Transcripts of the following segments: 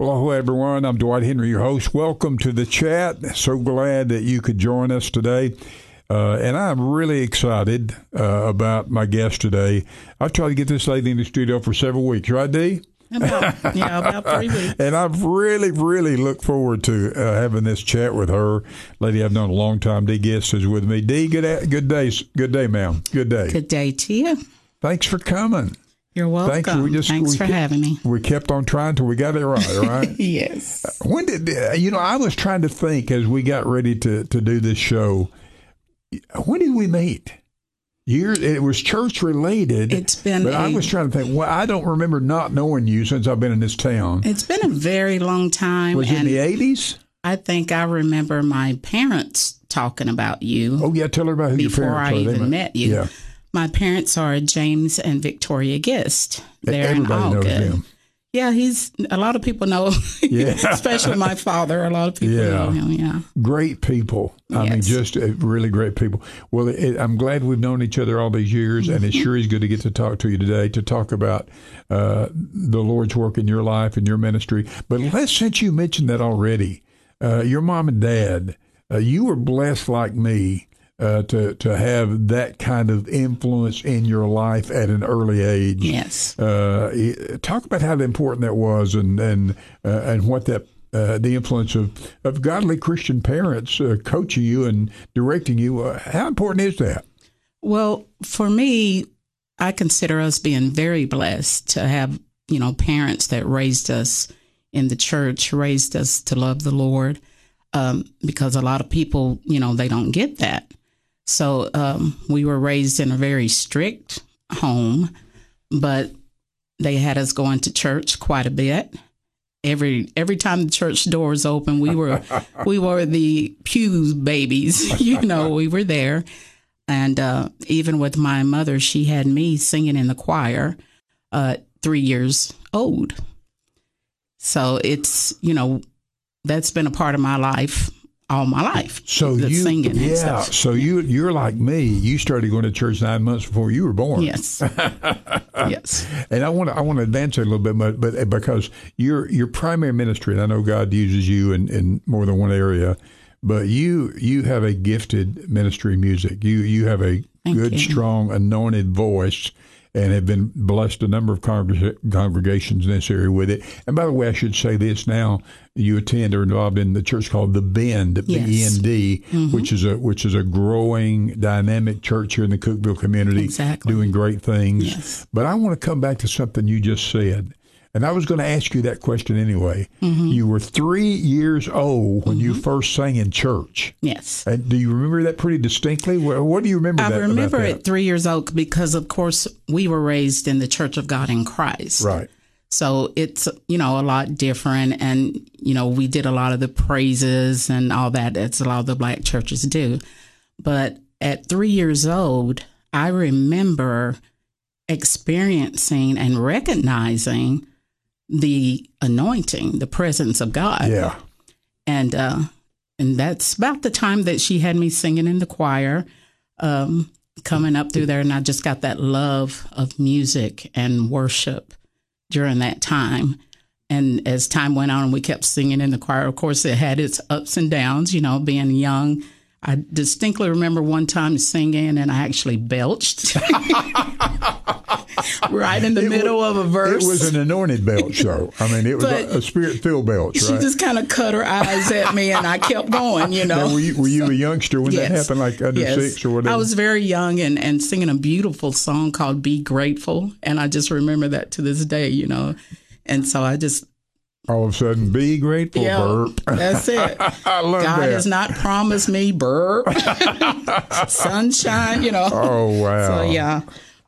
Hello, everyone. I'm Dwight Henry, your host. Welcome to the chat. So glad that you could join us today. Uh, and I'm really excited uh, about my guest today. I've tried to get this lady in the studio for several weeks, right, Dee? About, yeah, about three weeks. and I've really, really looked forward to uh, having this chat with her. Lady I've known a long time. Dee Gist is with me. Dee, good, good day. Good day, ma'am. Good day. Good day to you. Thanks for coming. You're welcome. Thanks, we just, Thanks we for kept, having me. We kept on trying till we got it right, right? yes. When did uh, you know? I was trying to think as we got ready to to do this show. When did we meet? Years. It was church related. It's been. But a, I was trying to think. Well, I don't remember not knowing you since I've been in this town. It's been a very long time. Was it in the eighties? I think I remember my parents talking about you. Oh yeah, tell her about who before your parents I even met you. Yeah, My parents are James and Victoria Gist. They're in everybody knows Allgood. Yeah, he's a lot of people know. Yeah. especially my father. A lot of people Yeah. know him. Yeah. Great people. I mean, just uh, really great people. Well, it, I'm glad we've known each other all these years, and it Mm-hmm. sure is good to get to talk to you today to talk about uh, the Lord's work in your life and your ministry. But let's, since you mentioned that already, uh, your mom and dad, uh, you were blessed like me. Uh, to to have that kind of influence in your life at an early age, Yes. uh, talk about how important that was, and and uh, and what that uh, the influence of, of godly Christian parents uh, coaching you and directing you. Uh, how important is that? Well, for me, I consider us being very blessed to have, you know, parents that raised us in the church, raised us to love the Lord, um, because a lot of people, you know, they don't get that. So um, we were raised in a very strict home, but they had us going to church quite a bit. Every every time the church doors open, we were we were the pew babies. you know, we were there. And uh, even with my mother, she had me singing in the choir, uh, three years old. So it's you know that's been a part of my life all my life. So the you, singing and yeah. So you you're like me. You started going to church nine months before you were born. Yes, yes, And I want to I want to advance it a little bit, but, but because your your primary ministry, and I know God uses you in, in more than one area, but you you have a gifted ministry music. You you have a Thank good, you. strong, anointed voice, and have been blessed a number of congreg- congregations in this area with it. And by the way, I should say this now: you attend or involved in the church called the Bend, B E. N D, Mm-hmm. which is a which is a growing, dynamic church here in the Cookeville community, Exactly. doing great things. Yes. But I want to come back to something you just said. And I was going to ask you that question anyway. Mm-hmm. You were three years old when you first sang in church. yes. And do you remember that pretty distinctly? What, do you remember? I remember at three years old because, of course, we were raised in the Church of God in Christ. Right. So it's, you know, a lot different. And, you know, we did a lot of the praises and all that. That's a lot of the black churches do. But at three years old, I remember experiencing and recognizing the anointing, the presence of God. Yeah. And, uh, and that's about the time that she had me singing in the choir, um, coming up through there. And I just got that love of music and worship during that time. And as time went on, we kept singing in the choir. Of course, it had its ups and downs, you know, being young. I distinctly remember one time singing and I actually belched right in the It middle wa- of a verse. It was an anointed belch, though. I mean, it was But a, a spirit filled belch, she right? just kind of cut her eyes at me and I kept going, you know. now, were, you, were you a youngster when that happened, like under Yes. six or whatever? I was very young and, and singing a beautiful song called Be Grateful. And I just remember that to this day, you know. And so I just, All of a sudden, be grateful, burp. that's it. I love God that. has not promised me burp, sunshine, you know. oh, wow. So, yeah.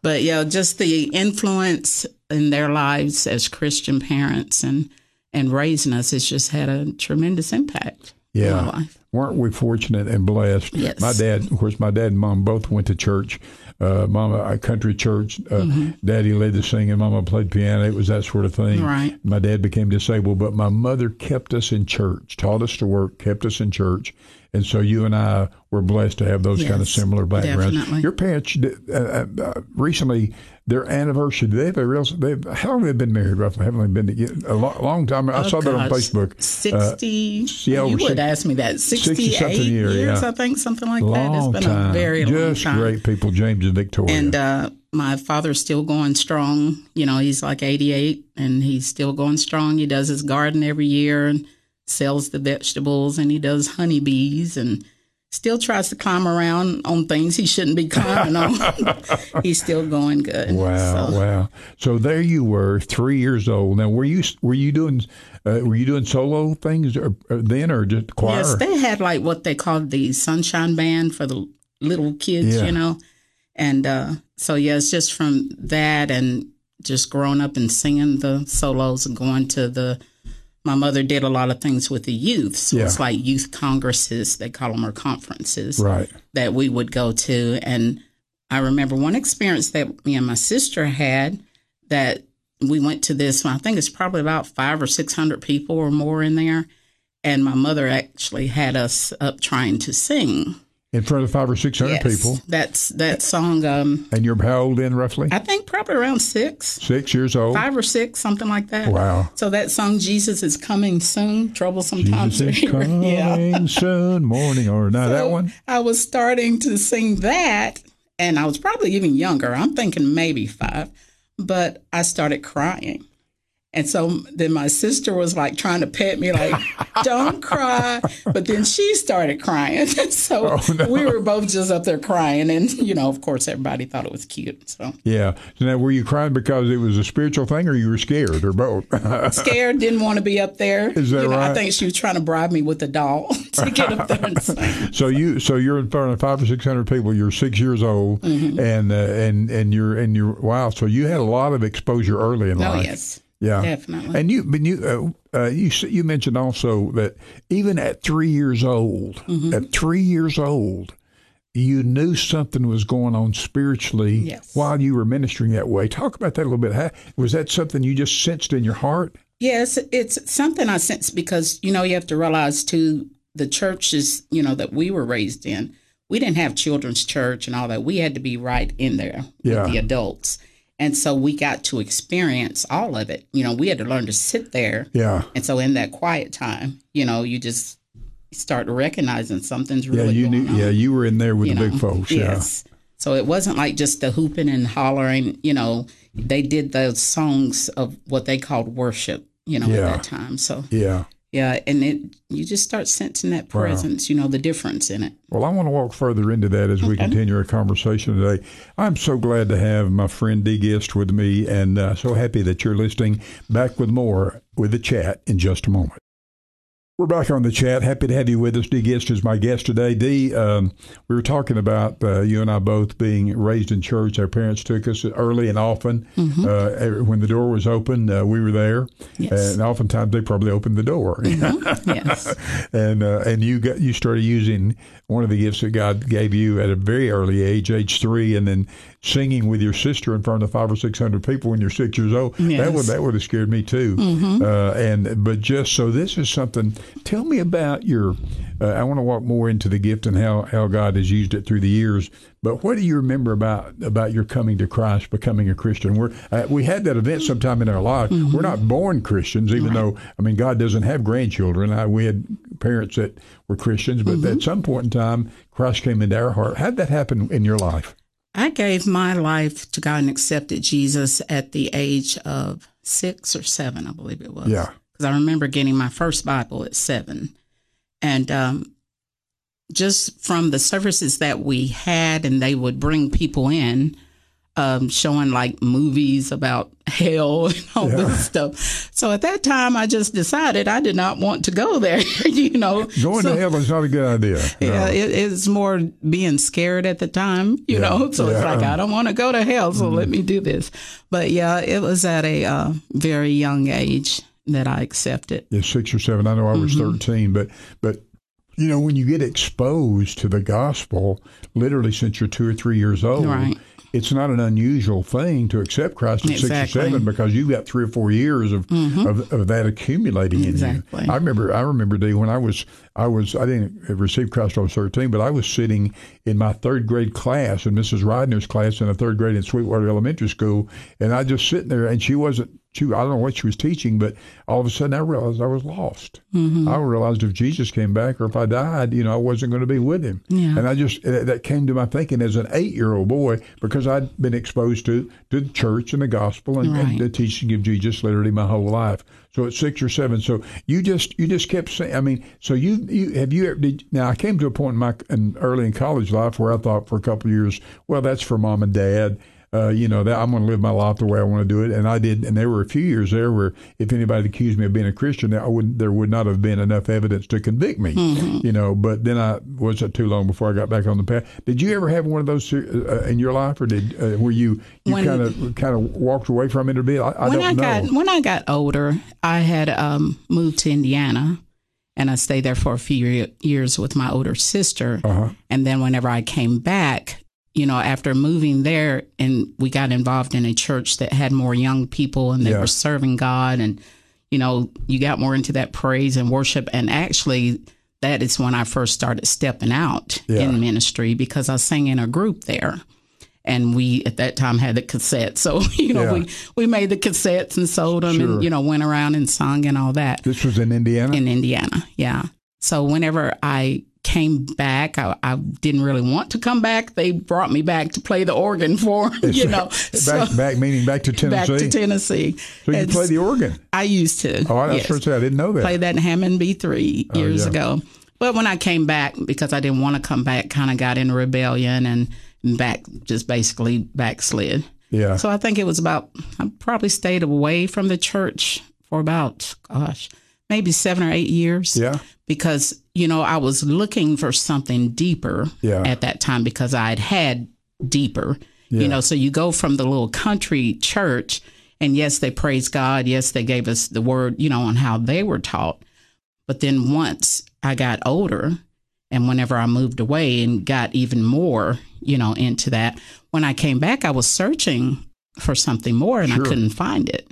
But, yeah, just the influence in their lives as Christian parents and, and raising us has just had a tremendous impact Yeah. weren't we fortunate and blessed? Yes. My dad, of course, my dad and mom both went to church. Uh, mama, a country church. Uh, Mm-hmm. Daddy led the singing. Mama played piano. It was that sort of thing. Right. My dad became disabled, but my mother kept us in church, taught us to work, kept us in church. And so you and I were blessed to have those kind of similar backgrounds. definitely. Your parents uh, uh, uh, recently their anniversary. They have a real? They've, how long have they been married? Roughly, haven't they been together? a long, long time? I Oh, saw that on gosh. Facebook. Uh, 60 yeah, you would six- ask me that 68 60-something year, years yeah. i think something like that long it's been time. a very long Just time great people, James and Victoria. and uh, my father's still going strong you know he's like 88 and he's still going strong he does his garden every year and sells the vegetables and he does honeybees and still tries to climb around on things he shouldn't be climbing on he's still going good Wow, So- wow! So there you were, three years old. Now, were you were you doing uh, were you doing solo things or, or then, or just choir? Yes, they had like what they called the sunshine band for the little kids, Yeah. you know. And uh, so yeah, it's just from that and just growing up and singing the solos and going to the. My mother did a lot of things with the youth, so Yeah. it's like youth congresses they call them or conferences right. that we would go to. And I remember one experience that me and my sister had that we went to this, I think it's probably about five or 600 people or more in there. And my mother actually had us up trying to sing. In front of five or six hundred Yes, people, That's that song. Um, and you're how old then, roughly? I think probably around six, Six years old. five or six, something like that. Wow. So that song, Jesus is coming soon, troublesome times Jesus is coming Yeah. soon, morning or night. that one. I was starting to sing that, and I was probably even younger. I'm thinking maybe five, but I started crying. And so then my sister was like trying to pet me, like, don't cry. But then she started crying. so Oh, no. we were both just up there crying. And, you know, of course, everybody thought it was cute. So Yeah. Now, were you crying because it was a spiritual thing, or you were scared, or both? scared, didn't want to be up there. Is that you know, right? I think she was trying to bribe me with a doll to get up there and sing. so you, so you're in front of five or six hundred people. You're six years old, Mm-hmm. and uh, and and you're and you're wow. So you had a lot of exposure early in Oh, life. yes. Yeah, Definitely. And you, but you, uh, uh, you, you mentioned also that even at three years old, Mm-hmm. at three years old, you knew something was going on spiritually Yes. while you were ministering that way. Talk about that a little bit. How, was that something you just sensed in your heart? Yes, it's something I sense because you know you have to realize too the churches you know that we were raised in. We didn't have children's church and all that. We had to be right in there Yeah. with the adults, and so we got to experience all of it. You know, we had to learn to sit there, Yeah, and so in that quiet time, you know, you just start recognizing something's yeah. really You going knew. on Yeah, you were in there with you the know. big folks. Yeah. Yes. So it wasn't like just the hooping and hollering, you know, they did those songs of what they called worship, you know, Yeah. at that time. So Yeah. Yeah, and it you just start sensing that Wow. presence, you know, the difference in it. Well, I want to walk further into that as we continue our conversation today. I'm so glad to have my friend Dee Gist with me, and uh, so happy that you're listening. Back with more with the chat in just a moment. We're back on the chat. Happy to have you with us. Dee Gist is my guest today. Dee, um, we were talking about uh, you and I both being raised in church. Our parents took us early and often. Uh, when the door was open, uh, we were there, Yes. and oftentimes they probably opened the door. yes. and uh, and you got you started using one of the gifts that God gave you at a very early age, age three, and then singing with your sister in front of five or six hundred people when you're six years old. Yes. That would that would have scared me too. Uh, and but just so this is something. Tell me about your. Uh, I want to walk more into the gift and how how God has used it through the years. But what do you remember about about your coming to Christ, becoming a Christian? We're uh, we had that event sometime in our life. We're not born Christians, even though I mean God doesn't have grandchildren. I, we had parents that were Christians, but at some point in time, Christ came into our heart. How did that happen in your life? I gave my life to God and accepted Jesus at the age of six or seven, I believe it was. Yeah. Because I remember getting my first Bible at seven. And um, just from the services that we had, and they would bring people in, um, showing like movies about hell and all this stuff. So at that time, I just decided I did not want to go there, you know. Going So- to hell is not a good idea. yeah, No. it, it's more being scared at the time, you Yeah, know. So it's like I don't want to go to hell, so let me do this. But yeah, it was at a uh, very young age that I accepted. yeah, six or seven. I know I was Mm-hmm. thirteen, but but you know, when you get exposed to the gospel, literally since you're two or three years old, Right. it's not an unusual thing to accept Christ at six or seven because you've got three or four years of of, of that accumulating in you. I remember, I remember, Dee, when I was, I was, I didn't receive Christ till I was thirteen, but I was sitting in my third grade class in Mrs. Ridner's class in a third grade in Sweetwater Elementary School, and I just sitting there, and she wasn't. She, I don't know what she was teaching, but all of a sudden I realized I was lost. Mm-hmm. I realized if Jesus came back or if I died, you know, I wasn't going to be with him. Yeah. And I just eh, that that came to my thinking as an eight-year-old boy because I'd been exposed to to the church and the gospel and, and the teaching of Jesus literally my whole life. So at six or seven, so you just you just kept saying. I mean, so you you have you ever did now? I came to a point in my in early in college life where I thought for a couple of years, well, that's for mom and dad. Uh, you know that I'm going to live my life the way I want to do it, and I did. And there were a few years there where if anybody accused me of being a Christian, I would there would not have been enough evidence to convict me. Mm-hmm. You know, but then I wasn't too long before I got back on the path. Did you ever have one of those uh, in your life, or did uh, where you you kind of kind of walked away from it a bit? I, I when I know. got when I got older, I had um, moved to Indiana, and I stayed there for a few years with my older sister. uh-huh. And then whenever I came back, you know, after moving there, and we got involved in a church that had more young people, and they Yeah. were serving God, and you know, you got more into that praise and worship, and actually. That is when I first started stepping out Yeah. in ministry because I sang in a group there and we at that time had the cassettes. So you know Yeah. we we made the cassettes and sold them, Sure. and you know went around and sung and all that This was in Indiana. in Indiana. Yeah. So whenever I came back, I, I didn't really want to come back. They brought me back to play the organ for 'em, you know. So back, back meaning back to Tennessee. back to Tennessee. so you And play the organ. I used to. Oh, I, yes first I didn't know that. played that in Hammond B3 years yeah. ago. But when I came back, because I didn't want to come back, kind of got in rebellion and back, just basically backslid. yeah. So I think it was about, I probably stayed away from the church for about, gosh, maybe seven or eight years. yeah. Because, you know, I was looking for something deeper Yeah. at that time because I had had deeper. Yeah. You know, so you go from the little country church, and yes, they praise God. Yes, they gave us the word, you know, on how they were taught. But then once I got older, and whenever I moved away and got even more, you know, into that, when I came back, I was searching for something more and Sure. I couldn't find it.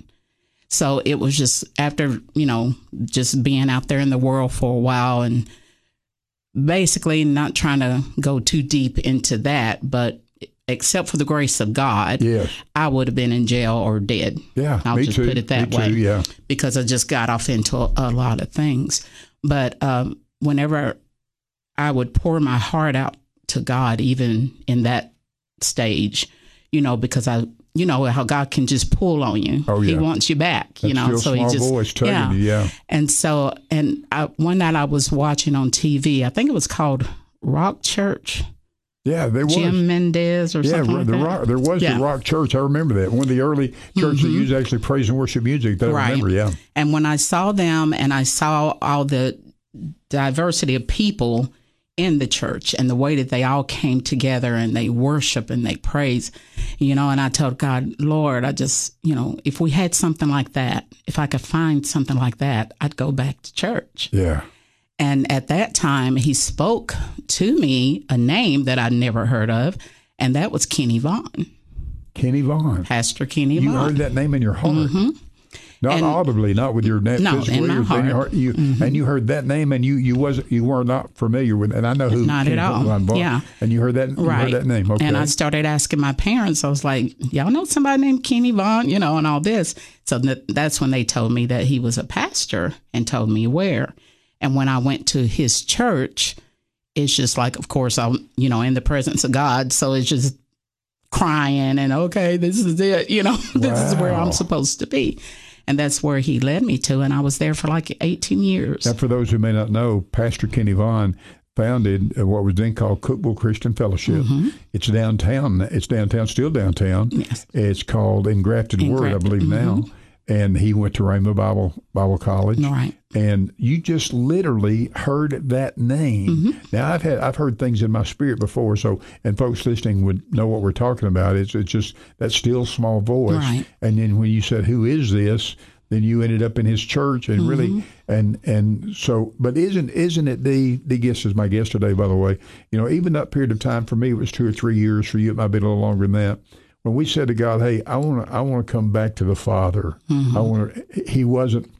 So it was just after, you know, just being out there in the world for a while and basically not trying to go too deep into that, but except for the grace of God, Yes. I would have been in jail or dead Yeah. I'll just too. put it that me way. Too, yeah. because I just got off into a, a lot of things. But um, whenever I would pour my heart out to God, even in that stage, you know, because I, you know, how God can just pull on you. Oh, He wants you back, you That know. So he just, yeah. you. Yeah. And so, and I, one night I was watching on TV. I think it was called Rock Church, Yeah. There was. Jim Mendez or yeah, something like the that. rock, there was Yeah. Mm-hmm. the rock church. I remember that one of the early churches that used actually praise and worship music. That I Right. remember. Yeah, And when I saw them and I saw all the diversity of people in the church and the way that they all came together and they worship and they praise, you know, and I told God, Lord, I just, you know, if we had something like that, if I could find something like that, I'd go back to church. yeah. And at that time, he spoke to me a name that I'd never heard of, and that was Kenny Vaughn, Kenny Vaughn. Pastor Kenny You Vaughn. You heard that name in your heart. Mhm. Not And- audibly, not with your net No, in my your heart. Mm-hmm. And you heard that name, and you you was you were not familiar with, and I know who. Not at all. Was. Yeah. and you heard that. You right. heard that name. Okay. And I started asking my parents. I was like, "Y'all know somebody named Kenny Vaughn?" You know, and all this. So th- that's when they told me that he was a pastor and told me where. And when I went to his church, it's just like, of course, I'm you know in the presence of God. So it's just crying and okay, this is it. You know, this is where I'm supposed to be. And that's where he led me to. And I was there for like 18 years. Now, for those who may not know, Pastor Kenny Vaughn founded uh, what was then called Cookeville Christian Fellowship. It's downtown. It's downtown, still downtown. Mm-hmm. Yes. It's called Engrafted, Word, I Engrafted, believe now. And he went to Rhema Bible Bible College. Right. And you just literally heard that name. Mm-hmm. Now I've had I've heard things in my spirit before, so and folks listening would know what we're talking about. It's it's just that still small voice. Right. And then when you said, "Who is this?" then you ended up in his church and really and and so but isn't isn't it the the guest is my guest today by the way you know even that period of time for me it was two or three years for you it might be a little longer than that when we said to God hey I want to I want to come back to the Father I want he wasn't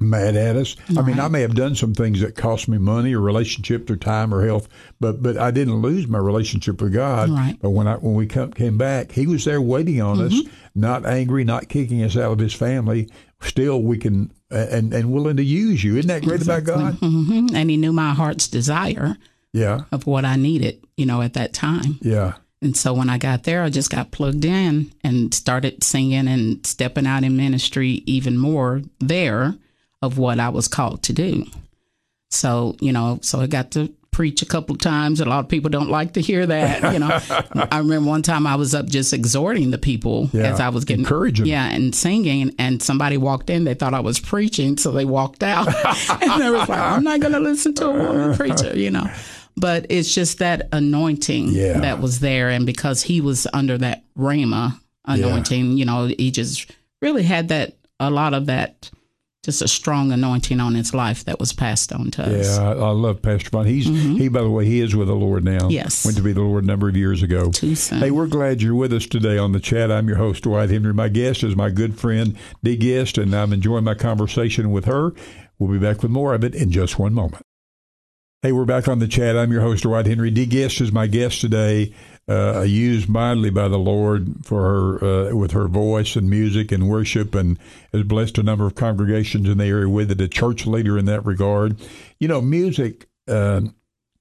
mad at us. I mean, I may have done some things that cost me money or relationships or time or health, but but I didn't lose my relationship with God. Right. But when I when we come, came back, He was there waiting on us, not angry, not kicking us out of His family. Still, we can and and willing to use you. Isn't that great about God? hmm And he knew my heart's desire Yeah, of what I needed, you know, at that time. yeah, And so when I got there, I just got plugged in and started singing and stepping out in ministry even more there of what I was called to do. So, you know, so I got to preach a couple of times. A lot of people don't like to hear that, you know. I remember one time I was up just exhorting the people Yeah, as I was getting encouraging. Yeah, and singing and somebody walked in, they thought I was preaching, so they walked out. and they was like, I'm not gonna listen to a woman preacher, you know. But it's just that anointing Yeah. that was there and because he was under that Rhema anointing, you know, he just really had that a lot of that just a strong anointing on his life that was passed on to us. yeah. I, I love Pastor Vaughn. He's mm-hmm. he, by the way, he is with the Lord now. Yes. went to be the Lord a number of years ago. Too soon. Hey, we're glad you're with us today on the chat. I'm your host, Dwight Henry. My guest is my good friend, Dee Gist, and I'm enjoying my conversation with her. We'll be back with more of it in just one moment. Hey, we're back on the chat. I'm your host, Dwight Henry. Dee Gist is my guest today. Uh, used mightily by the Lord for her uh, with her voice and music and worship, and has blessed a number of congregations in the area with it. A church leader in that regard. You know, music. Uh,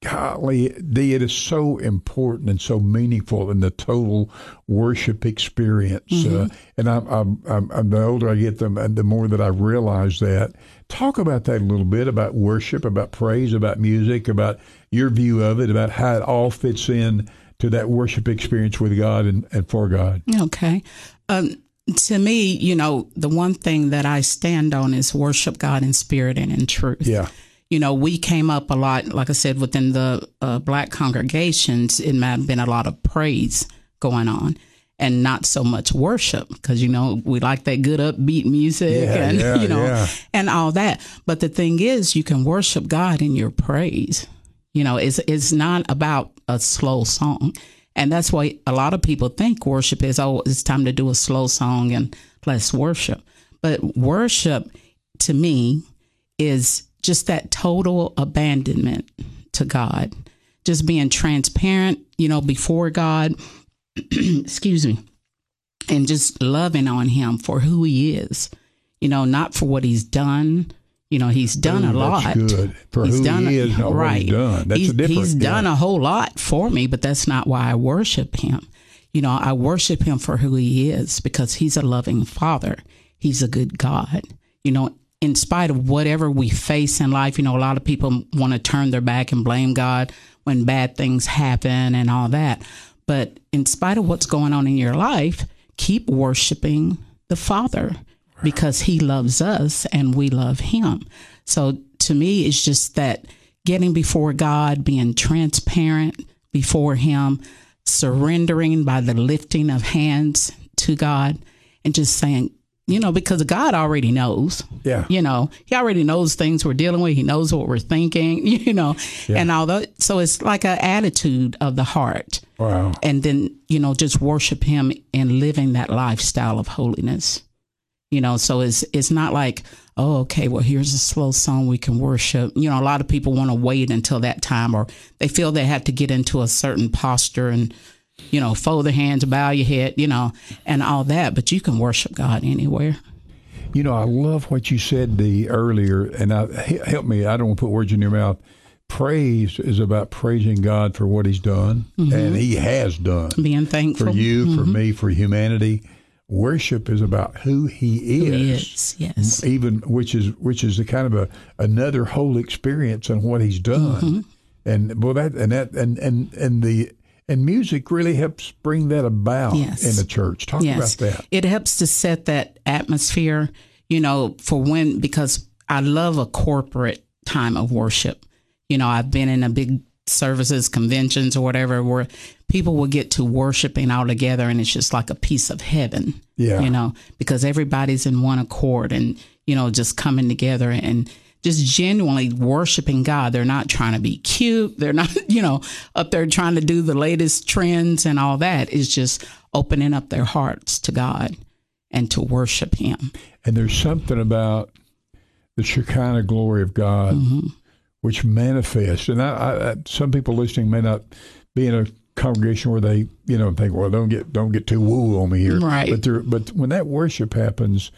golly, it is so important and so meaningful in the total worship experience. Uh, and I'm, I'm, I'm, I'm, the older I get, the, the more that I realize that. Talk about that a little bit about worship, about praise, about music, about your view of it, about how it all fits in to that worship experience with God and, and for God. Okay. Um, to me, you know, the one thing that I stand on is worship God in spirit and in truth. Yeah. You know, we came up a lot, like I said, within the uh, black congregations, it might have been a lot of praise going on and not so much worship because, you know, we like that good upbeat music Yeah, and, yeah, you know, yeah. and all that. But the thing is, you can worship God in your praise. You know, it's, it's not about a slow song. And that's why a lot of people think worship is, oh, it's time to do a slow song and let's worship. But worship to me is just that total abandonment to God, just being transparent, you know, before God, excuse me, and just loving on Him for who He is, you know, not for what He's done. You know, He's done a lot. Good. For He's who done he is, right. he's done. That's he's, a different. He's done a whole lot for me, but that's not why I worship him. You know, I worship him for who he is because he's a loving father. He's a good God. You know, in spite of whatever we face in life, you know, a lot of people want to turn their back and blame God when bad things happen and all that. But in spite of what's going on in your life, keep worshiping the Father because he loves us and we love him. So to me, it's just that getting before God, being transparent before him, surrendering by the lifting of hands to God, and just saying, you know, because God already knows. Yeah. You know, He already knows things we're dealing with. He knows what we're thinking, you know, Yeah. and that. so it's like an attitude of the heart Wow. and then you know just worship him in living that lifestyle of holiness you know so it's it's not like oh okay well here's a slow song we can worship you know a lot of people want to wait until that time or they feel they have to get into a certain posture and you know fold the hands bow your head you know and all that but you can worship god anywhere. You know, I love what you said the earlier, and I, help me. I don't want to put words in your mouth. Praise is about praising God for what He's done, mm-hmm. and He has done. Being thankful. For you, for mm-hmm. me, for humanity. Worship is about who He is, Who he is, yes. Even which is which is a kind of a another whole experience on what He's done, mm-hmm. and well, that and that and and and the and music really helps bring that about Yes. in the church. Talk yes. about that. It helps to set that atmosphere, you know, for when, because I love a corporate time of worship. You know, I've been in a big services, conventions, or whatever, where people will get to worshiping all together, and it's just like a piece of heaven. Yeah. you know, because everybody's in one accord, and you know, just coming together and just genuinely worshiping God. They're not trying to be cute. They're not, you know, up there trying to do the latest trends and all that. It's just opening up their hearts to God and to worship Him. And there's something about the Shekinah glory of God Mm-hmm. which manifests. And I, I, some people listening may not be in a congregation where they, you know, think, well, don't get don't get too woo on me here. Right. But there, but when that worship happens,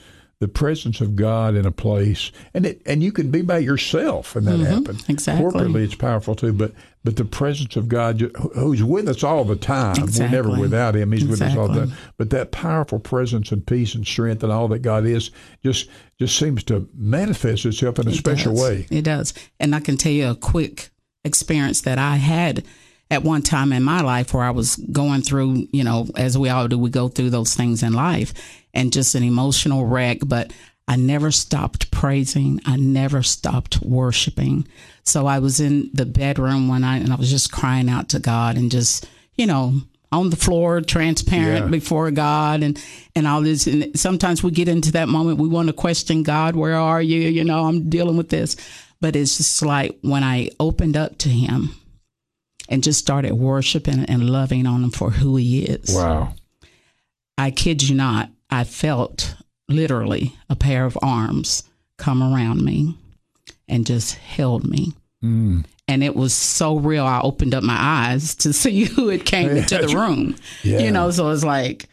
the presence of God in a place, and it and you can be by yourself, and that happens. Mm-hmm. exactly. Corporately, it's powerful too. But but the presence of God, who's with us all the time, we're never without Him. He's with us all the time. But that powerful presence and peace and strength and all that God is just just seems to manifest itself in a It special does. way. It does. And I can tell you a quick experience that I had at one time in my life where I was going through, you know, as we all do, we go through those things in life and just an emotional wreck. But I never stopped praising. I never stopped worshiping. So I was in the bedroom one night and I was just crying out to God and just, you know, on the floor, transparent Yeah. before God and, and all this. And sometimes we get into that moment, we want to question God, where are you? You know, I'm dealing with this. But it's just like when I opened up to Him and just started worshiping and loving on Him for who He is. Wow. I kid you not, I felt literally a pair of arms come around me and just held me. Mm. And it was so real. I opened up my eyes to see who had came into the room. Yeah. You know, so it's like,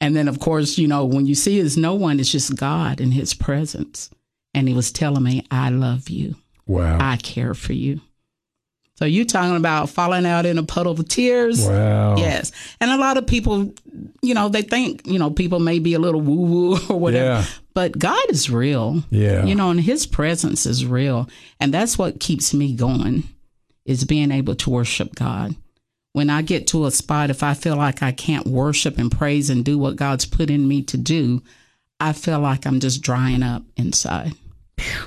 and then of course, you know, when you see it's no one, it's just God in His presence. And He was telling me, I love you. Wow. I care for you. So you talking about falling out in a puddle of tears? wow. Yes. And a lot of people, you know, they think, you know, people may be a little woo woo or whatever. Yeah. But God is real. Yeah. You know, and his presence is real. And that's what keeps me going is being able to worship God. When I get to a spot, if I feel like I can't worship and praise and do what God's put in me to do, I feel like I'm just drying up inside.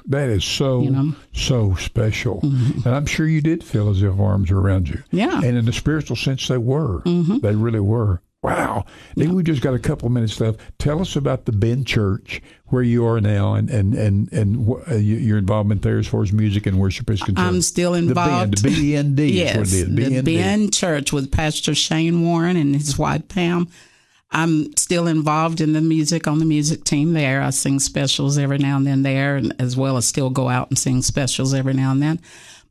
That is so You know? Mm-hmm. so special, and I'm sure you did feel as if arms were around you. Yeah. and in a spiritual sense, they were. Mm-hmm. They really were. Wow. Then we just got a couple minutes left. Tell us about the Bend Church, where you are now, and and and and wh- uh, your involvement there as far as music and worship is concerned. I'm still the involved. band, BND. Yes, what it is. the BND. Bend Church with Pastor Shane Warren and his wife Pam. I'm still involved in the music on the music team there. I sing specials every now and then there, and as well as still go out and sing specials every now and then.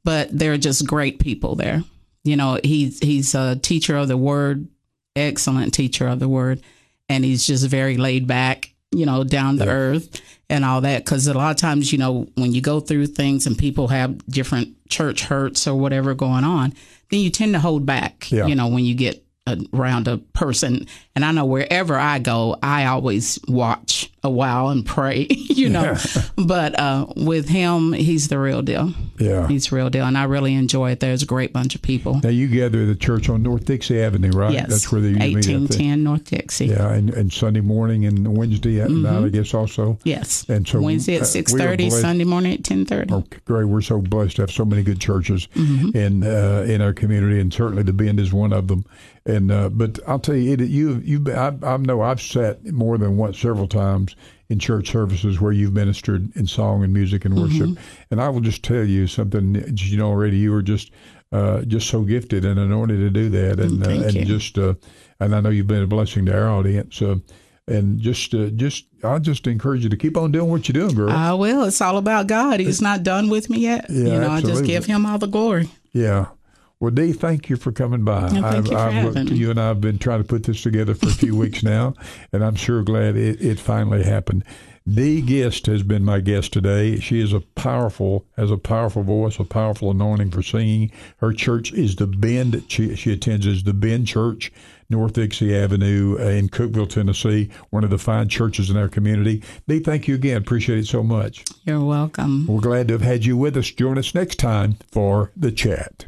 But they're just great people there. You know, he's he's a teacher of the word, excellent teacher of the word, and he's just very laid back. You know, down to earth and all that. Because a lot of times, you know, when you go through things and people have different church hurts or whatever going on, then you tend to hold back. Yeah. You know, when you get around a person, and I know wherever I go, I always watch a while and pray. You know, but uh, with him, he's the real deal. Yeah. He's the real deal, and I really enjoy it. There's a great bunch of people. Now you gather at the church on North Dixie Avenue, right? Yes, That's where they meet. 1810 North Dixie. Yeah, and, and Sunday morning and Wednesday at night, I guess also. Yes. And so, Wednesday uh, at six thirty, six thirty, blessed- Sunday morning at ten thirty. Okay, great. We're so blessed to have so many good churches Mm-hmm. in uh, in our community, and certainly the Bend is one of them. And uh, but I'll tell you, it, you you I, I know I've sat more than once, several times in church services where you've ministered in song and music and worship. Mm-hmm. And I will just tell you something you know already, you are just uh, just so gifted and anointed to do that, and uh, and you. just uh, and I know you've been a blessing to our audience. Uh, and just, uh, just, I'll just encourage you to keep on doing what you're doing, girl. I will. It's all about God. He's not done with me yet. Yeah, you know, I just give him all the glory. Yeah. Well, Dee, thank you for coming by. thank I've, you for I've having me. you and I have been trying to put this together for a few weeks now, and I'm sure glad it, it finally happened. Dee Gist has been my guest today. She is a powerful, has a powerful voice, a powerful anointing for singing. Her church is the Bend. She, she attends is the Bend Church, North Dixie Avenue in Cookeville, Tennessee. One of the fine churches in our community. Dee, thank you again. Appreciate it so much. You're welcome. We're glad to have had you with us. Join us next time for the chat.